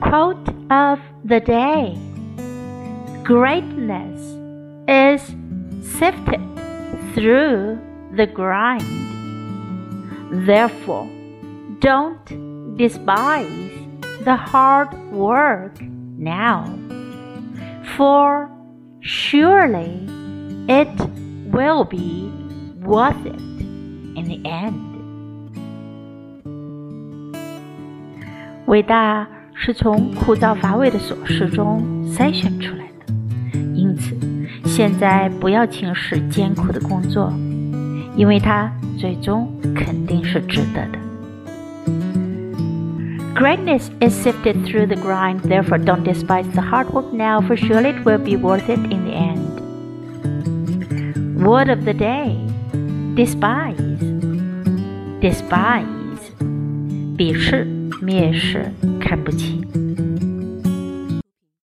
Quote of the day Greatness is sifted through the grind. Therefore, don't despise the hard work now, for surely it will be worth it in the end. 伟大是从枯燥乏味的琐事中筛选出来的，因此，现在不要轻视艰苦的工作，因为它最终肯定是值得的。Greatness is sifted through the grind, therefore don't despise the hard work now, for surely it will be worth it in the end. Word of the day despise, despise, 鄙视、蔑视、 看不清。